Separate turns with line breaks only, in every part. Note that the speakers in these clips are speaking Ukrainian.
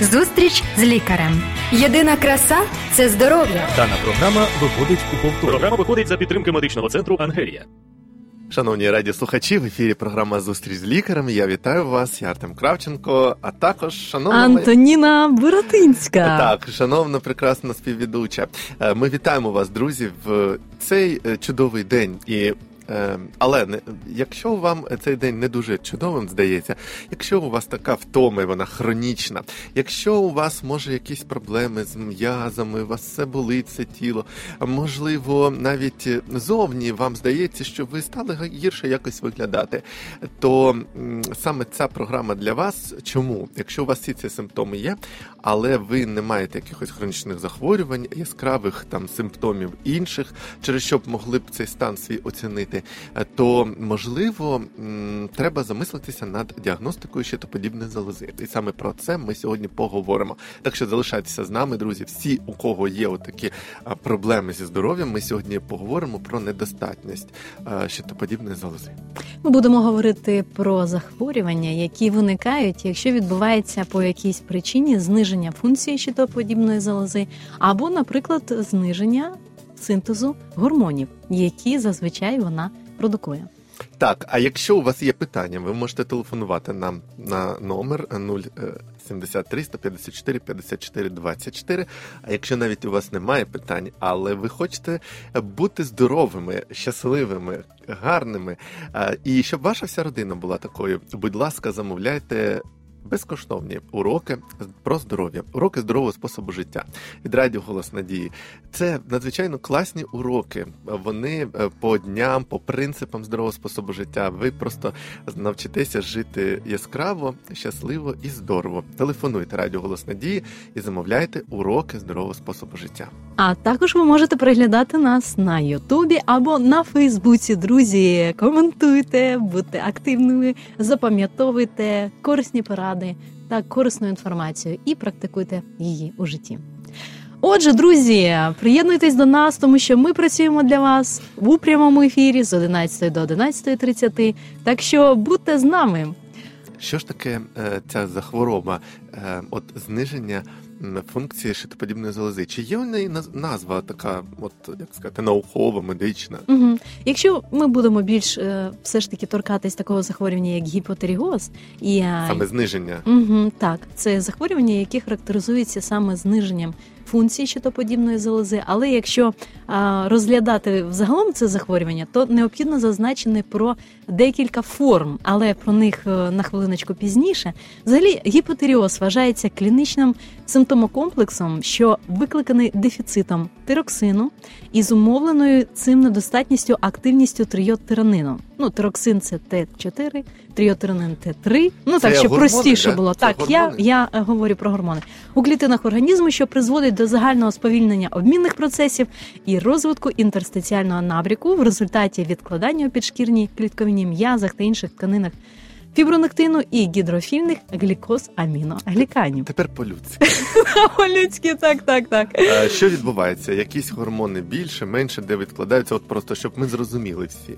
Зустріч з лікарем. Єдина краса це здоров'я.
Дана програма виходить у повтор.
Програма виходить за підтримки медичного центру Ангелія.
Шановні радіослухачі, в ефірі програма Зустріч з лікарем. Я вітаю вас, я Артем Кравченко, а також шановна
Антоніна Буратинська.
Так, шановна прекрасна співведуча. Е, Ми вітаємо вас, друзі, в цей е, чудовий день. І але якщо вам цей день не дуже чудовим здається, якщо у вас така втома, і вона хронічна, якщо у вас може якісь проблеми з м'язами, у вас все болить це тіло, можливо, навіть зовні вам здається, що ви стали гірше якось виглядати, то саме ця програма для вас. Чому? Якщо у вас всі ці симптоми є, але ви не маєте якихось хронічних захворювань, яскравих там симптомів інших, через що б могли б цей стан свій оцінити, е, то можливо треба замислитися над діагностикою щитоподібної залози. І саме про це ми сьогодні поговоримо. Так що залишайтеся з нами, друзі. Всі, у кого є отакі проблеми зі здоров'ям, ми сьогодні поговоримо про недостатність щитоподібної залози.
Ми будемо говорити про захворювання, які виникають, якщо відбувається по якійсь причині зниження функції щитоподібної залози, або, наприклад, зниження синтезу гормонів, які зазвичай вона продукує.
Так, а якщо у вас є питання, ви можете телефонувати нам на номер 073 154 54 24. А якщо навіть у вас немає питань, але ви хочете бути здоровими, щасливими, гарними, і щоб ваша вся родина була такою, будь ласка, замовляйте. Безкоштовні уроки про здоров'я, уроки здорового способу життя від радіо Голос Надії. Це надзвичайно класні уроки. Вони е, по дням, по принципам здорового способу життя. Ви просто навчитеся жити яскраво, щасливо і здорово. Телефонуйте радіо Голос Надії і замовляйте уроки здорового способу життя.
А також ви можете переглядати нас на Ютубі або на Фейсбуці. Друзі, коментуйте, будьте активними, запам'ятовуйте корисні поради та корисну інформацію і практикуйте її у житті. Отже, друзі, приєднуйтесь до нас, тому що ми працюємо для вас у прямому ефірі з 11 до 11.30. Так що будьте з нами.
Що ж таке е, ця захвороба, е, от зниження функції щитоподібної залози? Чи є у неї назва така, от як сказати, наукова, медична?
Угу. Якщо ми будемо більш е, все ж таки торкатись такого захворювання, як гіпотеріоз, і
Саме зниження.
Угу, так, це захворювання, яке характеризується саме зниженням функції щитоподібної залози. Але якщо розглядати взагалом це захворювання, то необхідно зазначити про декілька форм, але про них е, на хвилиночку пізніше. Взагалі, гіпотеріоз вважається клінічним симптомокомплексом, що викликаний дефіцитом тироксину і зумовленою цим недостатністю активністю трийодтиранину. Ну, тироксин це Т4, трийодтиранин Т3. Ну
Це
так, щоб
гормони,
простіше
да?
було.
Це
Так, я,
гормони?
я е, говорю про гормони у клітинах організму, що призводить до загального сповільнення обмінних процесів і розвитку інтерстиціального набріку в результаті відкладання у підшкірній клітковині м'язах та інших тканинах фібронектину і гідрофільних глікоз аміногліканів.
Тепер по-людськи.
Людські, так, так, так.
Е, Що відбувається? Якісь гормони більше, менше, де відкладаються? От просто щоб ми зрозуміли всі.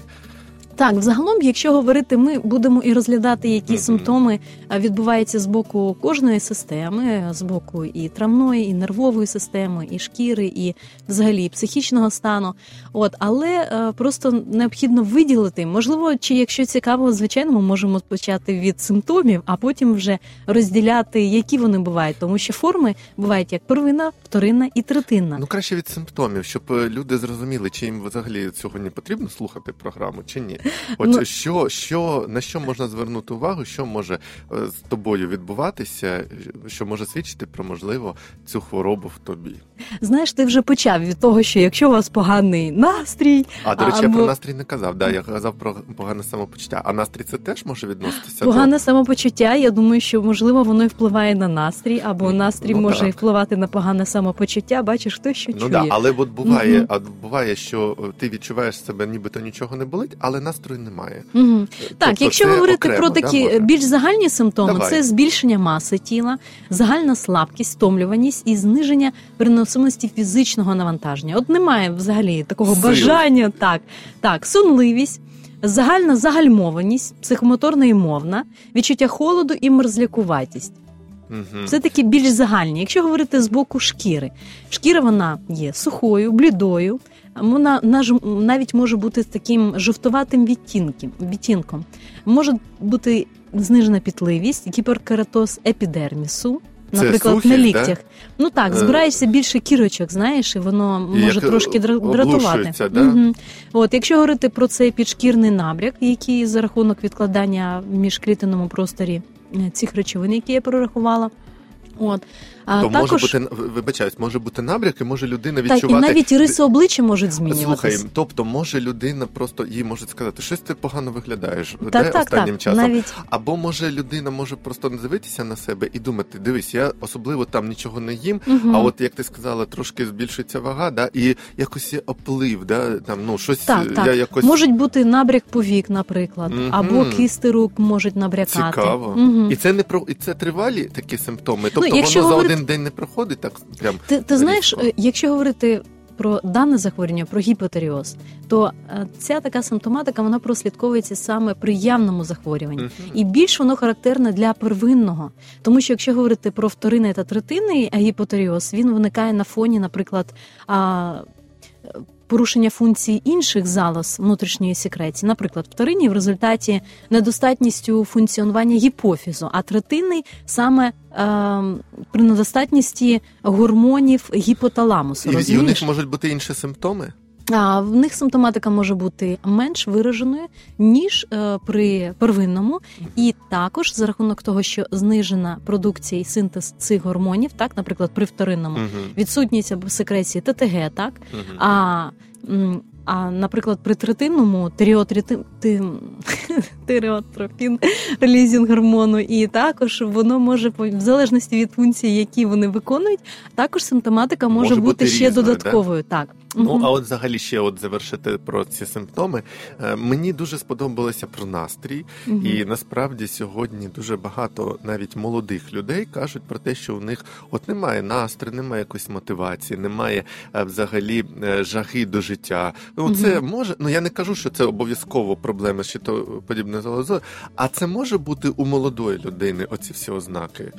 Так, взагалом, якщо говорити, ми будемо і розглядати, які
Мгм.
симптоми відбуваються з боку кожної системи, з боку і травної, і нервової системи, і шкіри, і взагалі психічного стану. От, але е, просто необхідно виділити. Можливо, чи якщо цікаво, звичайно, ми можемо почати від симптомів, а потім вже розділяти, які вони бувають, тому що форми бувають як первинна, вторинна і третинна.
Ну краще від симптомів, щоб е, люди зрозуміли, чи їм взагалі сьогодні потрібно слухати програму, чи ні. От
Ну-
що, що на що можна звернути увагу, що може е, з тобою відбуватися, що може свідчити про можливо цю хворобу в тобі.
Знаєш, ти вже почав від того, що якщо у вас поганий настрій,
А до речі, я про настрій не казав. Да, я казав про погане самопочуття. А настрій це теж може відноситися
Погане самопочуття. Я думаю, що можливо воно і впливає на настрій, або
Ну,
настрій
ну,
може
так.
і впливати на погане самопочуття. Бачиш, хто що
до
чує.
ну да, але от буває,
Мгм.
а буває, що е, ти відчуваєш себе, нібито нічого не болить, але настрою немає.
Так,
Тобто
якщо говорити
окремо,
про такі
може?
більш загальні симптоми,
Давай.
це збільшення маси тіла, загальна слабкість, стомлюваність і зниження переносимості фізичного навантаження. От немає взагалі такого
Сил.
бажання. Так, так, сонливість. Загальна загальмованість, психомоторна і мовна, відчуття холоду і мерзлякуватість.
Мгм.
Це такі більш загальні. Якщо говорити з боку шкіри, шкіра вона є сухою, блідою. Вона навіть може бути з таким жовтуватим відтінком. відтінком. Може бути знижена пітливість, гіперкератоз епідермісу.
Це
Наприклад,
сухі,
на
да?
ліктях. Ну так,
Е,
збираєшся більше кірочок, знаєш, і воно
І
може
як,
трошки дра- дратувати.
да?
Угу. От, якщо говорити про цей підшкірний набряк, який за рахунок відкладання в міжклітинному просторі е, цих речовин, які я прорахувала. От. А
То
також,
може бути вибачаюсь, може бути набряк, і може людина
так, і
відчувати.
навіть риси обличчя можуть
Слухай, тобто може людина просто їй можуть сказати, щось ти погано виглядаєш де
Так, так,
останнім
так.
часом.
Навіть
Або може людина може просто не дивитися на себе і думати, дивись, я особливо там нічого не їм.
Мгм.
А от як ти сказала, трошки збільшується вага, да, і якось є оплив, да, там ну щось
Так, так.
я якось
можуть бути набряк повік, наприклад,
Мгм.
або кисти рук можуть набрякати.
цікаво.
Мгм.
І це не про і це тривалі такі симптоми. Тобто
Ну, якщо
воно
говорити-
за один день не проходить, так прям
Ти, ти знаєш, е, якщо говорити про дане захворювання, про гіпотеріоз, то е, ця така симптоматика вона прослідковується саме при явному захворюванні. І більш воно характерне для первинного, тому що якщо говорити про вторинний та третинний гіпотеріоз, він виникає на фоні, наприклад, е, порушення функцій інших залоз внутрішньої секреції. Наприклад, вторинні в результаті недостатністю функціонування гіпофізу, а третинний саме е, при недостатності гормонів гіпоталамусу.
І, і у них можуть бути інші симптоми.
А в них симптоматика може бути менш вираженою ніж е, при первинному, і також за рахунок того, що знижена продукція і синтез цих гормонів, так, наприклад, при вторинному
Мгм.
відсутність або секреції ТТГ, так
Мгм.
а, а наприклад, при третинному тиреотропін релізінг гормону, і також воно може в залежності від функцій, які вони виконують, також симптоматика може,
Може бути
бути ще
різною, да?
додатковою. Так
Ну, а от взагалі ще от завершити про ці симптоми. Е, Мені дуже сподобалося про настрій,
Мгм.
і насправді сьогодні дуже багато навіть молодих людей кажуть про те, що у них от немає настрою, немає якоїсь мотивації, немає е, взагалі е, жаги до життя. Ну це може. Ну я не кажу, що це обов'язково проблеми з щитоподібною залозою, а це може бути у молодої людини. Оці всі ознаки.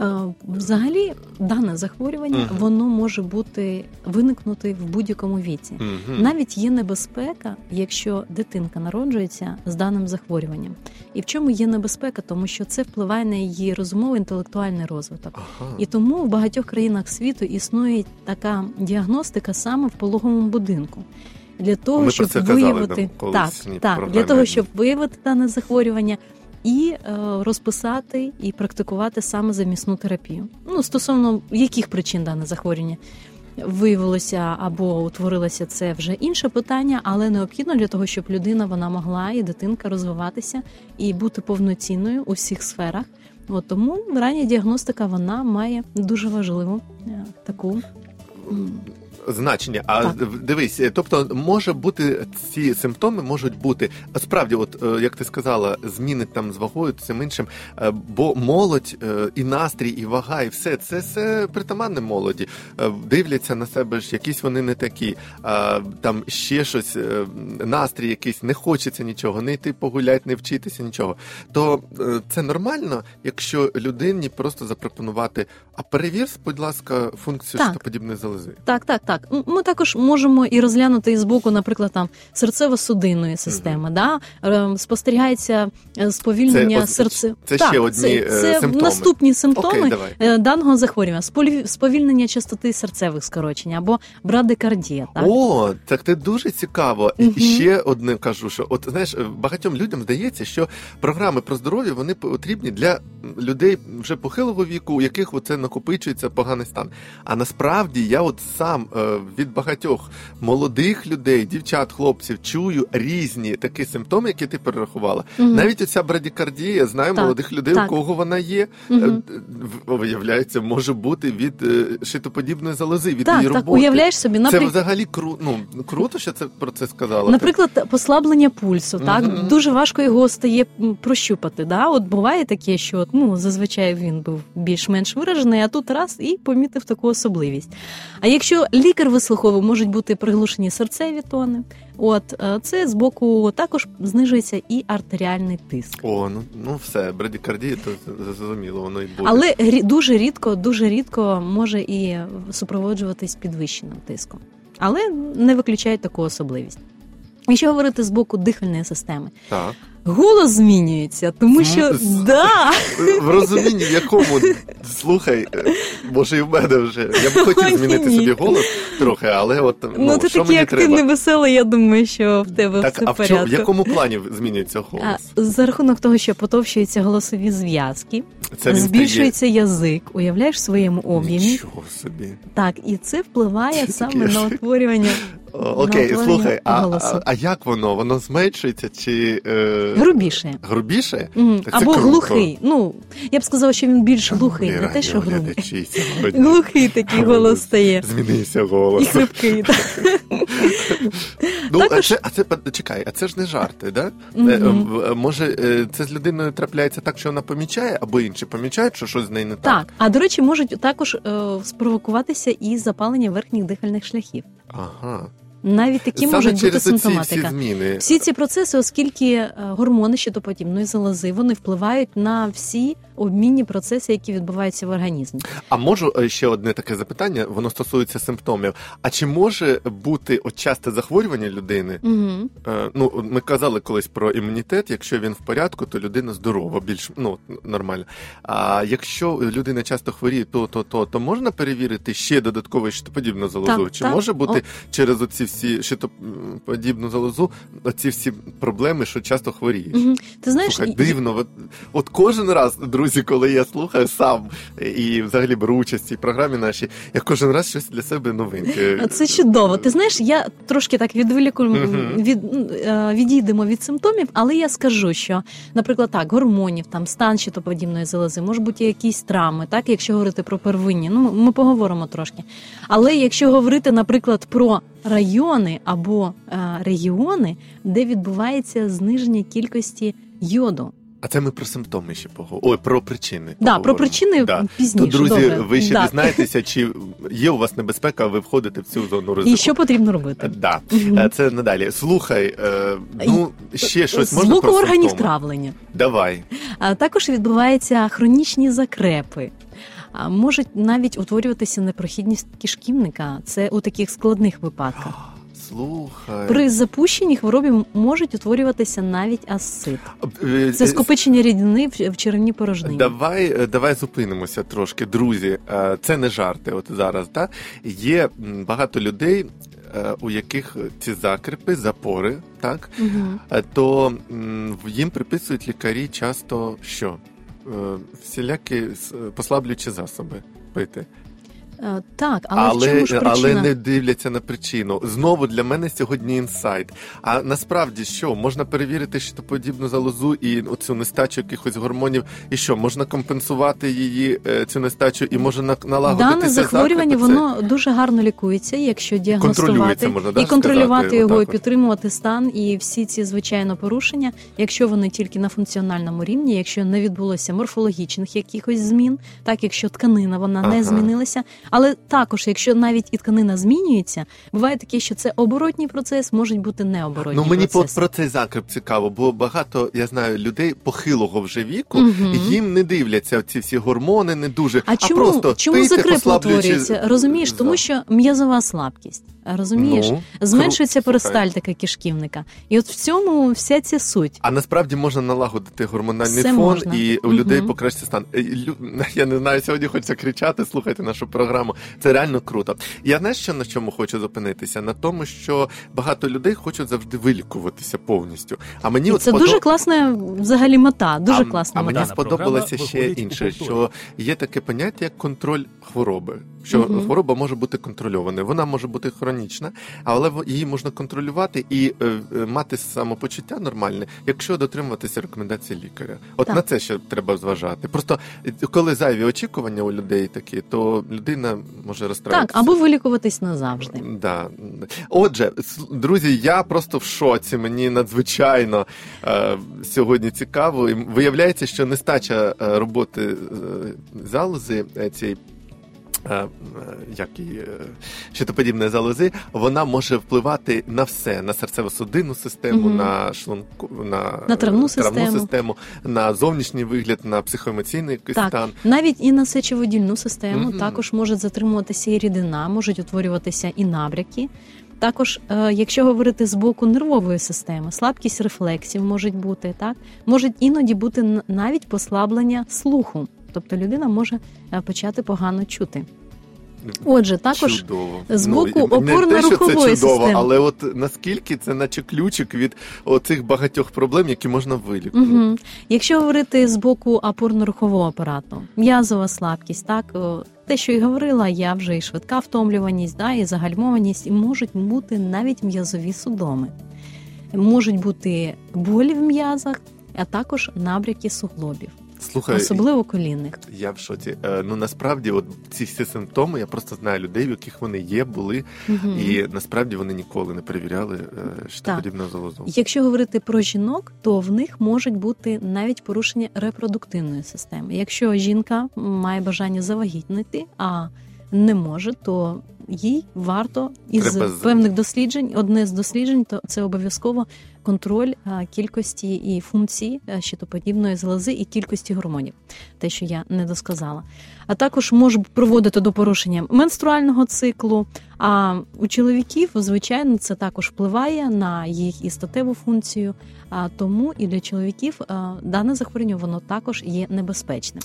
Е, Взагалі, дане захворювання
Мгм.
воно може бути виникнути в будь-якому віці.
Мгм.
Навіть є небезпека, якщо дитинка народжується з даним захворюванням. І в чому є небезпека? Тому що це впливає на її розумовий інтелектуальний розвиток.
Ага.
І тому в багатьох країнах світу існує така діагностика саме в пологовому будинку. Для того,
Ми про
щоб
це
виявити так, так,
програмі
для того, щоб виявити дане захворювання і е, розписати і практикувати саме замісну терапію. Ну стосовно яких причин дане захворювання виявилося або утворилося, це вже інше питання, але необхідно для того, щоб людина вона могла і дитинка розвиватися і бути повноцінною у всіх сферах. От тому рання діагностика вона має дуже важливу е, таку.
Значення. А
Так.
дивись, е, тобто може бути ці симптоми можуть бути справді, от е, як ти сказала, зміни там з вагою, цим іншим, е, бо молодь і настрій, і вага, і все це все притаманне молоді. Дивляться на себе ж, якісь вони не такі. а, Там ще щось, настрій якийсь, не хочеться нічого, не йти погуляти, не вчитися нічого. То це нормально, якщо людині просто запропонувати, а перевір, будь ласка, функцію щитоподібної залози.
Так, так, так. М- Ми також можемо і розглянути із боку, наприклад, там серцево-судинної системи. Да? Е, Спостерігається е, сповільнення
Це
серце.
це
так,
ще одні,
це,
е,
це
симптоми.
наступні симптоми
давай.
е, даного захворювання. Сповільнення частоти серцевих скорочень або брадикардія. Так?
О, так це дуже цікаво. І
Мгм.
ще одне кажу, що от знаєш, багатьом людям здається, що програми про здоров'я вони потрібні для людей вже похилого віку, у яких оце накопичується поганий стан. А насправді я от сам е, від багатьох молодих людей, дівчат, хлопців чую різні такі симптоми, які ти перерахувала.
Мгм.
Навіть оця брадікардія, знаю
Так,
молодих людей,
так.
у кого вона є. Е, Виявляється, може бути від е, шитоподібної залози, від
Так,
її
так, уявляєш собі,
Це взагалі кру... ну, круто, що це про це сказала.
Наприклад, послаблення пульсу, так дуже важко його стає прощупати. Да? От буває таке, що ну зазвичай він був більш-менш виражений, а тут раз і помітив таку особливість. А якщо лікар вислуховує, можуть бути приглушені серцеві тони. От е, це з боку також знижується і артеріальний тиск.
О, ну ну все, брадікардія, то зрозуміло, воно і буде.
Але дуже рідко, дуже рідко може і супроводжуватись підвищеним тиском. Але не виключають таку особливість. Якщо говорити з боку дихальної системи,
Так.
Голос змінюється, тому що
З-
да,
В розумінні, в якому слухай, е, може і в мене вже. Я б хотів змінити
ні.
собі голос трохи, але от ну,
ну ти
що
такий
мені
активний,
треба?
веселий, я думаю, що в тебе
Так,
все
а
в
в, чому, в якому плані змінюється голос?
А, за рахунок того, що потовщуються голосові зв'язки,
Це
збільшується язик, уявляєш в своєму
стає...
об'ємі.
Нічого собі.
Так, і це впливає
Це
саме на утворювання
Окей,
утворення
слухай, а, а, а як воно? Воно зменшується чи е...
грубіше.
грубіше? Так це
Або
круто.
глухий. Ну, я б сказала, що він більш глухий,
Ні,
не те, що грубий. Глухий такий голос стає.
Змінився
І
голос.
хрипкий. так.
Ну, а це, а це чекай, а це ж не жарти, да? Е, Може, е, це з людиною трапляється так, що вона помічає, або інші помічають, що щось з нею не так.
Так, а до речі, можуть також е, спровокуватися і запалення верхніх дихальних шляхів.
Ага.
Навіть такі
Саме
можуть бути
через оці всі зміни.
Всі ці процеси, оскільки е, гормони щитоподібної залози, вони впливають на всі обмінні процеси, які відбуваються в організмі.
А можу е, ще одне таке запитання, воно стосується симптомів. А чи може бути от часте захворювання людини?
Угу.
Ну, ми казали колись про імунітет. Якщо він в порядку, то людина здорова, більш ну нормально. А якщо людина часто хворіє, то то то, то можна перевірити ще додатково щитоподібну залозу?
Так,
чи
так.
може бути через оці всі щитоподібну залозу, оці всі проблеми, що часто хворієш?
Угу. Ти знаєш,
Слухай,
і-
дивно. От, от кожен раз, друзі, коли я слухаю сам і взагалі беру участь в цій програмі нашій, я кожен раз щось для себе новеньке.
Це чудово. Ти знаєш, я трошки так відволіку
Мгм.
від е, відійдемо від симптомів, але я скажу, що, наприклад, так, гормонів, там стан щитоподібної залози, може бути якісь травми, так, якщо говорити про первинні, ну ми поговоримо трошки. Але якщо говорити, наприклад, про райони або е, регіони, де відбувається зниження кількості йоду.
А це ми про симптоми ще поговоримо. Ой, про причини.
Да, про причини
Да.
пізніше.
То, друзі,
Добре.
ви ще
Да.
дізнаєтеся, чи є у вас небезпека, ви входите в цю зону ризику.
І що потрібно робити?
Да. Е, Це надалі. Слухай, е, ну ще щось
З
можна
боку
про
органів
симптоми?
травлення.
Давай.
А також відбуваються хронічні закрепи. Можуть навіть утворюватися непрохідність кишківника. Це у таких складних випадках.
Слухай.
При запущенні хворобі можуть утворюватися навіть асцит.
Е,
Це
е,
скопичення рідини в черевній порожнині.
Давай, е, давай зупинимося трошки, друзі. Це не жарти. От зараз, да? Є багато людей, у яких ці закрепи, запори, так? Е, То їм приписують лікарі часто що? Е, Всілякі с- послаблюючі засоби пити.
Е, Так, але, в
Але,
чому ж причина?
але не дивляться на причину. Знову для мене сьогодні інсайт. А насправді що можна перевірити щитоподібну залозу і оцю нестачу якихось гормонів, і що можна компенсувати її е, цю нестачу, і може на- налагодитися
Дане захворювання воно дуже гарно лікується, якщо діагностувати
можна, да,
і контролювати
сказати,
його, і підтримувати стан і всі ці звичайно порушення, якщо вони тільки на функціональному рівні, якщо не відбулося морфологічних якихось змін, так якщо тканина вона
Ага.
не змінилася. Але також, якщо навіть і тканина змінюється, буває таке, що це оборотній процес, можуть бути необоротні
Ну мені
процеси.
про цей закреп цікаво, бо багато я знаю людей похилого вже віку,
Мгм.
їм не дивляться ці всі гормони, не дуже
А чому,
просто
чому закреп утворюється? Розумієш, тому що м'язова слабкість. Розумієш,
Ну,
зменшується перистальтика кишківника. І от в цьому вся ця суть.
А насправді можна налагодити гормональний
Все
фон,
можна.
і у людей покращиться стан. Е, лю- Я не знаю, сьогодні хочеться кричати, слухайте нашу програму. Це реально круто. Я знаєш, що на чому хочу зупинитися? На тому, що багато людей хочуть завжди вилікуватися повністю. А мені
І
от
це
сподоб-
дуже класна взагалі мета. Дуже
а,
класна
а
мета.
мені
Дана
сподобалося ще інше, що є таке поняття як контроль хвороби. Що
Мгм.
хвороба може бути контрольованою. Вона може бути хронічна, але її можна контролювати і е, е, мати самопочуття нормальне, якщо дотримуватися рекомендацій лікаря. От
Так.
на це ще треба зважати. Просто е, коли зайві очікування у людей такі, то людина може
Так, або вилікуватись назавжди.
Да. Отже, друзі, я просто в шоці. Мені надзвичайно е, сьогодні цікаво. І виявляється, що нестача роботи е, залози цієї як і е, щитоподібної залози, вона може впливати на все: на серцево-судинну систему,
Мгм.
на шлунку, на,
На травну
е,
систему.
систему, на зовнішній вигляд, на психоемоційний
Так,
стан.
навіть і на сечовидільну систему
Мгм.
також може затримуватися і рідина, можуть утворюватися і набряки. Також, е, якщо говорити з боку нервової системи, слабкість рефлексів можуть бути, так можуть іноді бути навіть послаблення слуху, тобто людина може е, почати погано чути. Отже, також
чудово.
з
Ну,
боку
що
опорно-рухової системи.
але от наскільки це наче ключик від оцих багатьох проблем, які можна вилікувати.
Угу. Якщо говорити з боку опорно-рухового апарату, м'язова слабкість, так те, що і говорила, я вже і швидка втомлюваність, да, і загальмованість, і можуть бути навіть м'язові судоми, можуть бути болі в м'язах, а також набряки суглобів,
Слухай,
особливо колінник.
я в шоці. Е, Ну насправді, от ці всі симптоми, я просто знаю людей, в яких вони є, були,
угу.
і насправді вони ніколи не перевіряли е, подібне залозу.
Якщо говорити про жінок, то в них можуть бути навіть порушення репродуктивної системи. Якщо жінка має бажання завагітнити, а не може, то їй варто із
Треба
певних досліджень, одне з досліджень, то це обов'язково контроль кількості і функцій а, щитоподібної залози і кількості гормонів, те, що я не досказала. А також може проводити до порушення менструального циклу. А у чоловіків, звичайно, це також впливає на їх і статеву функцію. А тому і для чоловіків дане захворювання воно також є небезпечним.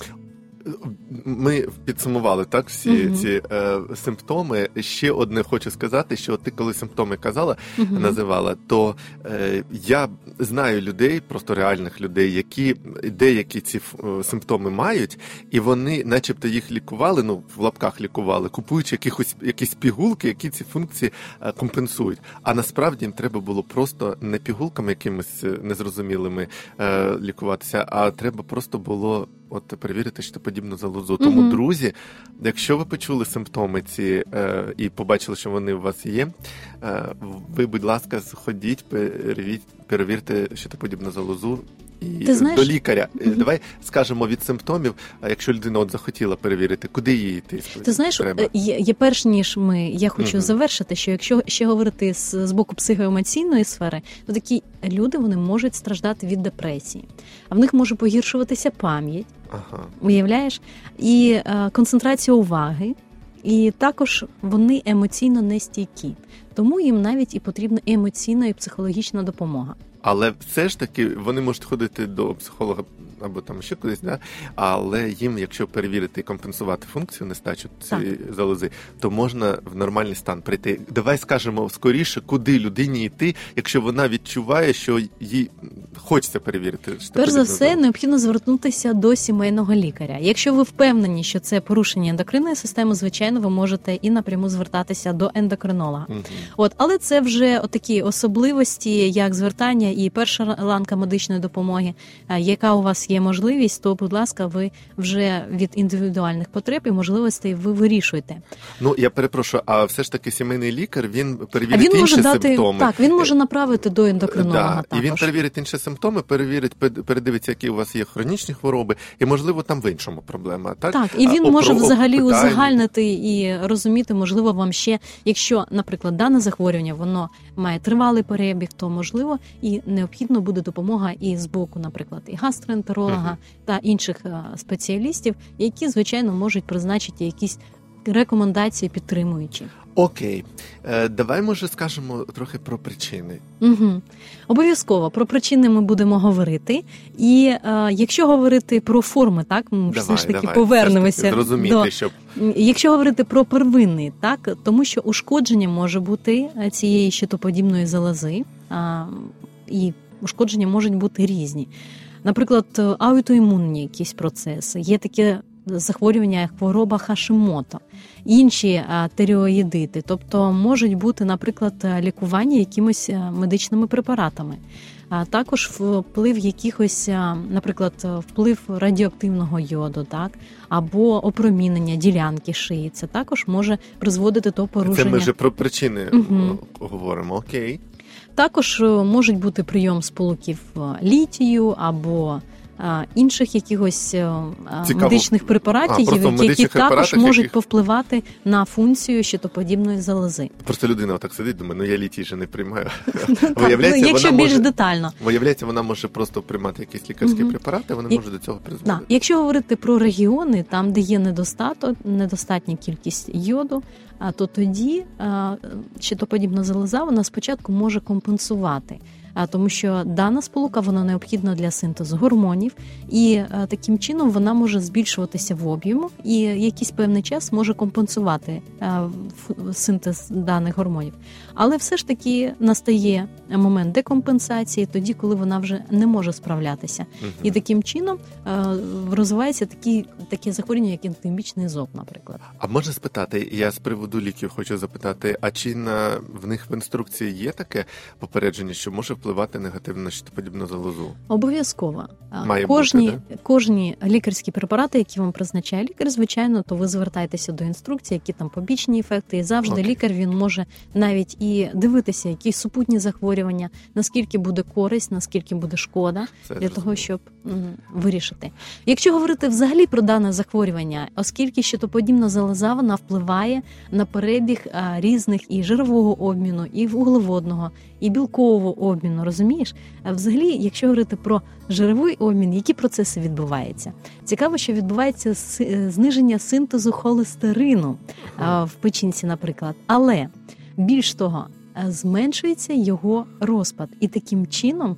Ми підсумували так всі
Мгм.
ці е, симптоми. Ще одне хочу сказати, що ти коли симптоми казала,
Мгм.
називала, то е, я знаю людей, просто реальних людей, які деякі ці е, симптоми мають, і вони, начебто, їх лікували, ну в лапках лікували, купуючи якихось якісь пігулки, які ці функції е, компенсують. А насправді їм треба було просто не пігулками якимись е, незрозумілими е, лікуватися, а треба просто було. От перевірити щитоподібну залозу. Тому,
угу.
друзі, якщо ви почули симптоми ці е, і побачили, що вони у вас є, е, ви, будь ласка, сходіть, перевірте, перевірте подібно залозу
Ти знаєш-
до лікаря.
Мгм.
Давай скажемо від симптомів, а якщо людина от захотіла перевірити, куди їй йти?
Ти знаєш,
треба?
е, є, є перш ніж ми, я хочу
Мгм.
завершити, що якщо ще говорити з, з боку психоемоційної сфери, то такі люди вони можуть страждати від депресії, а в них може погіршуватися пам'ять,
Ага.
уявляєш, і е, концентрація уваги, і також вони емоційно нестійкі. Тому їм навіть і потрібна емоційна і психологічна допомога.
Але все ж таки вони можуть ходити до психолога або там ще кудись, да? але їм, якщо перевірити і компенсувати функцію нестачу цієї залози, то можна в нормальний стан прийти. Давай скажемо скоріше, куди людині йти, якщо вона відчуває, що їй хочеться перевірити.
Перш за все, необхідно звернутися до сімейного лікаря. Якщо ви впевнені, що це порушення ендокринної системи, звичайно, ви можете і напряму звертатися до ендокринолога.
Мгм.
От, але це вже такі особливості, як звертання і перша ланка медичної допомоги. Яка у вас є можливість, то, будь ласка, ви вже від індивідуальних потреб і можливостей ви вирішуєте.
Ну я перепрошую, а все ж таки сімейний лікар він
А
перевірить
він
інші
може дати
симптоми.
так, він може направити до ендокринолога.
Да,
також.
і він перевірить інші симптоми, перевірить, передивиться, які у вас є хронічні хвороби, і можливо там в іншому проблема. Так,
Так, і він
А,
може
опро-
взагалі
питань-
узагальнити і розуміти, можливо, вам ще, якщо, наприклад, дане захворювання воно має тривалий перебіг, то можливо і необхідно буде допомога і з боку, наприклад, і гастроентеролога
Мгм.
та інших е, спеціалістів, які звичайно можуть призначити якісь рекомендації підтримуючі.
Окей, е, давай може скажемо трохи про причини.
Угу. Обов'язково про причини ми будемо говорити. І е, якщо говорити про форми, так ми
давай,
все ж таки
давай,
повернемося
все ж таки зрозуміти,
до
щоб
Якщо говорити про первинний, так тому що ушкодження може бути е, цієї щитоподібної залози, а, і ушкодження можуть бути різні. Наприклад, е, аутоімунні якісь процеси, є таке захворювання, як хвороба Хашимото, інші а, тиреоїдити, тобто можуть бути, наприклад, е, лікування якимось е, медичними препаратами. А також вплив якихось, наприклад, е, вплив радіоактивного йоду, так або опромінення ділянки шиї. Це також може призводити до
це
порушення.
ми вже про причини о, говоримо. Окей.
Також е, можуть бути прийом сполуків е, літію або інших якихось е,
Цікаво.
медичних препаратів,
А,
які
медичних
також можуть
яких-
повпливати на функцію щитоподібної залози.
Просто людина отак сидить, думає, ну я літій же не приймаю. Виявляється,
ну, якщо
вона
більш детально.
Виявляється, вона може просто приймати якісь лікарські препарати, вони
І-
можуть до цього призводити.
Якщо говорити про регіони, там де є недостаток, недостатня кількість йоду, то тоді щитоподібна залоза вона спочатку може компенсувати. А тому, що дана сполука вона необхідна для синтезу гормонів, і таким чином вона може збільшуватися в об'єму, і якийсь певний час може компенсувати а, синтез даних гормонів. Але все ж таки настає момент декомпенсації, тоді, коли вона вже не може справлятися.
Мгм.
І таким чином е, розвивається такі, таке захворювання, як ентемічний зоб, наприклад.
А можна спитати, я з приводу ліків хочу запитати, а чи на в них в інструкції є таке попередження, що може впливати негативно на щитоподібну залозу?
Обов'язково
Має
кожні,
бути,
кожні лікарські препарати, які вам призначає лікар, звичайно, то ви звертаєтеся до інструкції, які там побічні ефекти, і завжди
Окей.
лікар він може навіть і дивитися, які супутні захворювання, наскільки буде користь, наскільки буде шкода.
Це
для того, щоб м, вирішити. Якщо говорити взагалі про дане захворювання, оскільки щитоподібна залоза вона впливає на перебіг а, різних і жирового обміну, і вуглеводного, і білкового обміну, розумієш? А взагалі, якщо говорити про жировий обмін, які процеси відбуваються? Цікаво, що відбувається е, зниження синтезу холестерину в печінці, наприклад. Але більш того, е, зменшується його розпад, і таким чином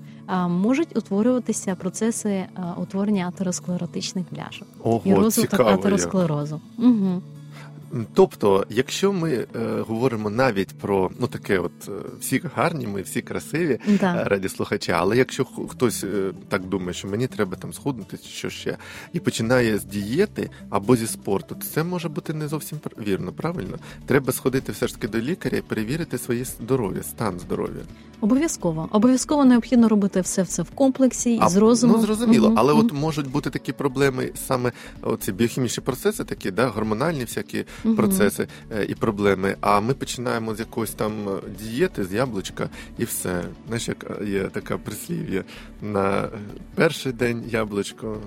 можуть утворюватися процеси утворення атеросклеротичних бляшок і розвиток атеросклерозу. Угу.
Тобто, якщо ми е, говоримо навіть про ну таке, от е, всі гарні, ми всі красиві, е,
Да.
раді слухача. Але якщо хтось е, так думає, що мені треба там схуднути, чи що ще, і починає з дієти або зі спорту, то це може бути не зовсім вірно, правильно? Треба сходити все ж таки до лікаря і перевірити своє здоров'я, стан здоров'я.
Обов'язково. Обов'язково необхідно робити все це в комплексі і з розумом.
ну зрозуміло,
Мгм,
але
мгм,
от можуть бути такі проблеми, саме оці біохімічні процеси, такі, да, гормональні всякі
мгм.
процеси е, і проблеми. А ми починаємо з якоїсь там е, дієти, з яблучка, і все. Знаєш, як е, є така прислів'я на перший день яблучко.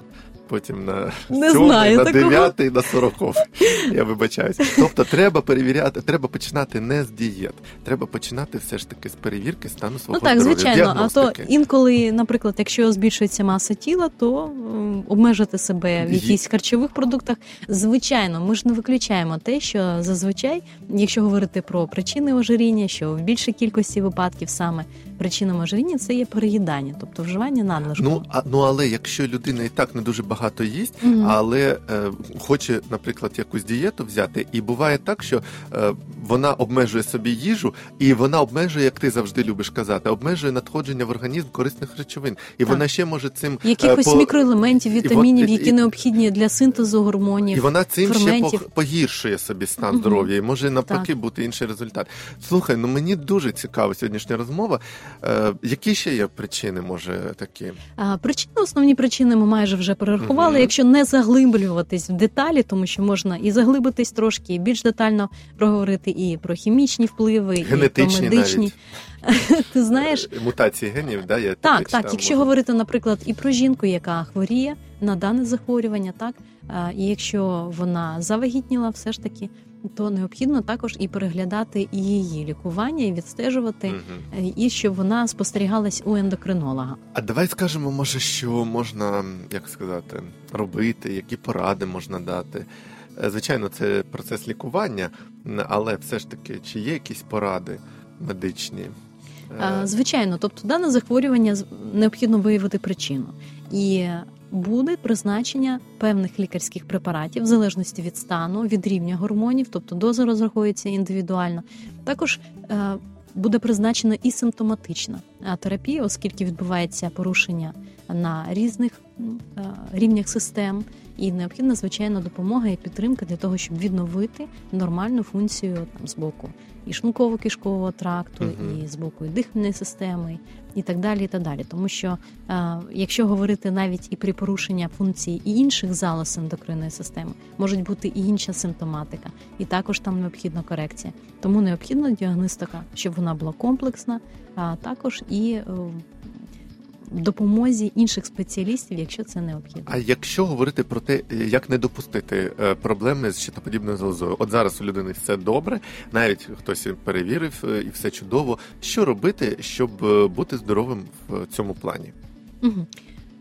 Потім на
Не знаю
на
такого.
дев'ятий, на сороковий. Я вибачаюсь. Тобто треба перевіряти, треба починати не з дієт. Треба починати все ж таки з перевірки стану свого
Ну так,
здоров'я.
звичайно. А то інколи, наприклад, якщо збільшується маса тіла, то обмежити себе в якихось харчових продуктах. Звичайно, ми ж не виключаємо те, що зазвичай, якщо говорити про причини ожиріння, що в більшій кількості випадків саме причинами ожиріння це є переїдання, тобто вживання надлишку.
Ну, а, ну але якщо людина і так не дуже багато їсть,
Мгм.
але е, хоче, наприклад, якусь дієту взяти, і буває так, що е, вона обмежує собі їжу, і вона обмежує, як ти завжди любиш казати, обмежує надходження в організм корисних речовин. І
Так.
вона ще може цим е,
Якихось
по-
мікроелементів, вітамінів,
і-
які
і-
необхідні для синтезу гормонів.
І вона цим
ферментів.
ще погіршує собі стан
Мгм.
здоров'я, і може навпаки бути інший результат. Слухай, ну мені дуже цікава сьогоднішня розмова. Е, які ще є причини, може такі?
Причини, основні причини ми майже вже перерахували.
Мгм.
Якщо не заглиблюватись в деталі, тому що можна і заглибитись трошки, і більш детально проговорити і про хімічні впливи, і
Генетичні
про медичні. Ти знаєш,
Е, мутації генів, да? Я таке
так,
читав,
так. Якщо
може.
говорити, наприклад, і про жінку, яка хворіє на дане захворювання, так і якщо вона завагітніла, все ж таки, то необхідно також і переглядати її лікування, і відстежувати, е, і щоб вона спостерігалась у ендокринолога.
А давай скажемо, може, що можна, як сказати, робити, які поради можна дати. Е, Звичайно, це процес лікування, але все ж таки, чи є якісь поради медичні? Е,
Звичайно, тобто дане захворювання необхідно виявити причину, і буде призначення певних лікарських препаратів в залежності від стану, від рівня гормонів, тобто доза розраховується індивідуально. Також е, буде призначена і симптоматична е, терапія, оскільки відбувається порушення на різних е, рівнях систем. І необхідна звичайно допомога і підтримка для того, щоб відновити нормальну функцію там з боку і шлунково-кишкового тракту,
Мгм.
і з боку і дихальної системи, і так далі. і так далі. Тому що е, якщо говорити навіть і при порушення функції і інших залоз ендокринної системи, можуть бути і інша симптоматика, і також там необхідна корекція. Тому необхідна діагностика, щоб вона була комплексна, а також і е, допомозі інших спеціалістів, якщо це необхідно.
А якщо говорити про те, як не допустити е, проблеми з щитоподібною залозою, от зараз у людини все добре, навіть хтось перевірив е, і все чудово. Що робити, щоб е, бути здоровим в цьому плані?
Угу.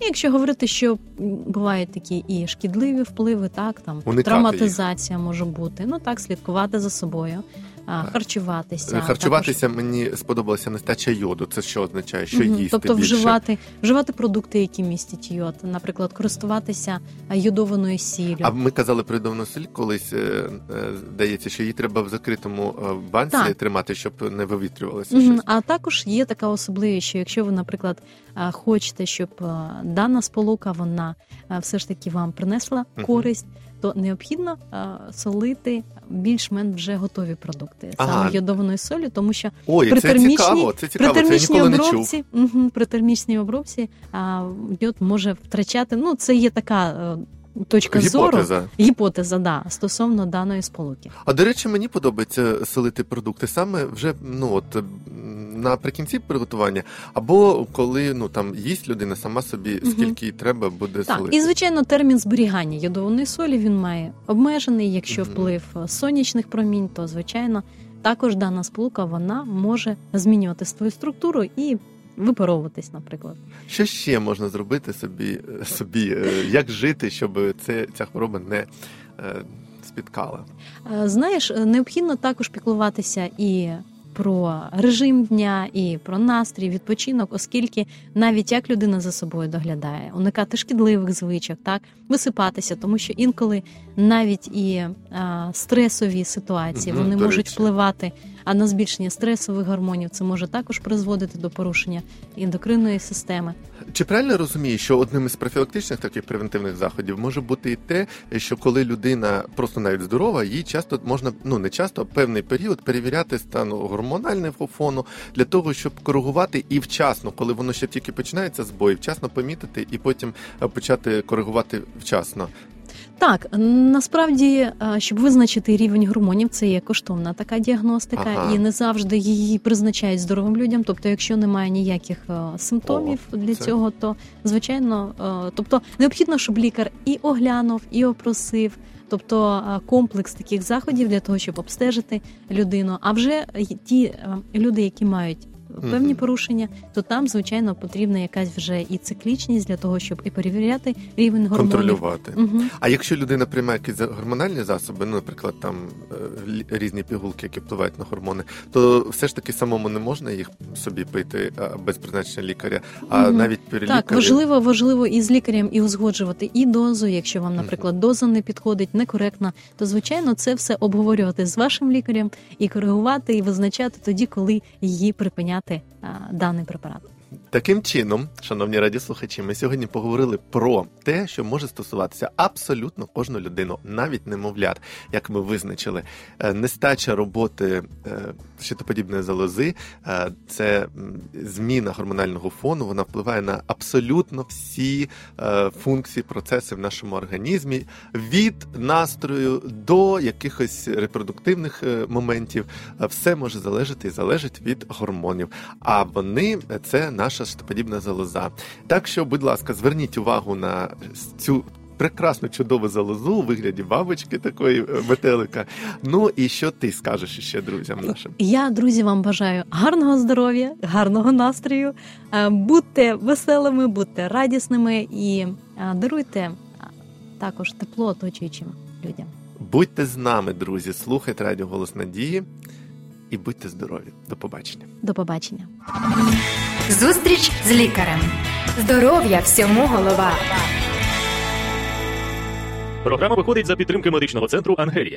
Якщо говорити, що бувають такі і шкідливі впливи, так там
Уникати
травматизація може бути. Ну так, слідкувати за собою, харчуватися.
Е, Харчуватися мені сподобалася нестача йоду. Це що означає? Що їсти
тобто
більше?
вживати, вживати продукти, які містять йод, наприклад, користуватися йодованою сіллю.
А ми казали про йодовну сіль колись, е, е, здається, що її треба в закритому банці
Так.
тримати, щоб не вивітрювалося щось.
А також є така особливість, що якщо ви, наприклад, хочете, щоб дана сполука вона все ж таки вам принесла користь, то необхідно а, солити більш-менш вже готові продукти
Ага.
саме йодованою солі, тому що
Ой,
при
це
термічній-
цікаво, це цікаво, при
термічній обробці, угу, при термічній обробці а, йод може втрачати. Ну, це є така точка зору.
Гіпотеза.
Гіпотеза, да, стосовно даної сполуки.
А до речі, мені подобається солити продукти саме вже ну от наприкінці приготування, або коли ну там їсть людина сама собі, скільки їй треба буде
Так,
солити.
і звичайно, термін зберігання йодованої солі він має обмежений. Якщо вплив сонячних промінь, то звичайно також дана сполука вона може змінювати свою структуру і випаровуватись, наприклад.
Що ще можна зробити собі, собі е, як жити, щоб це ця хвороба не е, спіткала?
Е, Знаєш, необхідно також піклуватися і про режим дня, і про настрій, відпочинок, оскільки навіть як людина за собою доглядає, уникати шкідливих звичок, так висипатися, тому що інколи навіть і а, стресові ситуації
Мгм,
вони можуть
речі.
впливати. А на збільшення стресових гормонів це може також призводити до порушення ендокринної системи.
Чи правильно я розумію, що одним із профілактичних таких превентивних заходів може бути і те, що коли людина просто навіть здорова, їй часто можна ну не часто, а певний період перевіряти стан гормонального фону для того, щоб коригувати і вчасно, коли воно ще тільки починається збой, вчасно помітити і потім е, почати коригувати вчасно.
Так, насправді, щоб визначити рівень гормонів, це є коштовна така діагностика,
Ага.
і не завжди її призначають здоровим людям. Тобто, якщо немає ніяких е, симптомів
О,
для
це-
цього, то звичайно, е, тобто необхідно, щоб лікар і оглянув, і опросив. Тобто е, комплекс таких заходів для того, щоб обстежити людину. А вже ті е, люди, які мають певні порушення, то там, звичайно, потрібна якась вже і циклічність для того, щоб і перевіряти рівень гормонів.
Контролювати.
Угу.
А якщо людина приймає якісь гормональні засоби, ну, наприклад, там е, різні пігулки, які впливають на гормони, то все ж таки самому не можна їх собі пити без призначення лікаря, а
Мгм.
навіть при
Так,
лікарі.
важливо, важливо і з лікарем і узгоджувати і дозу. Якщо вам, наприклад, доза не підходить некоректна, то звичайно це все обговорювати з вашим лікарем і коригувати, і визначати тоді, коли її припиняти продавате а, данный препарат.
Таким чином, шановні радіослухачі, ми сьогодні поговорили про те, що може стосуватися абсолютно кожну людину, навіть немовлят, як ми визначили. Е, Нестача роботи е, щитоподібної залози е, це зміна гормонального фону. Вона впливає на абсолютно всі функції, процеси в нашому організмі, від настрою до якихось репродуктивних моментів. Все може залежати і залежить від гормонів. А вони це наша щитоподібна залоза. Так що, будь ласка, зверніть увагу на цю. Прекрасну чудову залозу у вигляді бабочки такої е, метелика. Ну і що ти скажеш ще друзям нашим?
Я, друзі, вам бажаю гарного здоров'я, гарного настрою. Е, Будьте веселими, будьте радісними і е, даруйте також тепло оточуючим людям.
Будьте з нами, друзі, слухайте радіо Голос Надії і будьте здорові. До побачення.
До побачення.
Зустріч з лікарем. Здоров'я всьому голова.
Програма виходить за підтримки медичного центру Ангелія.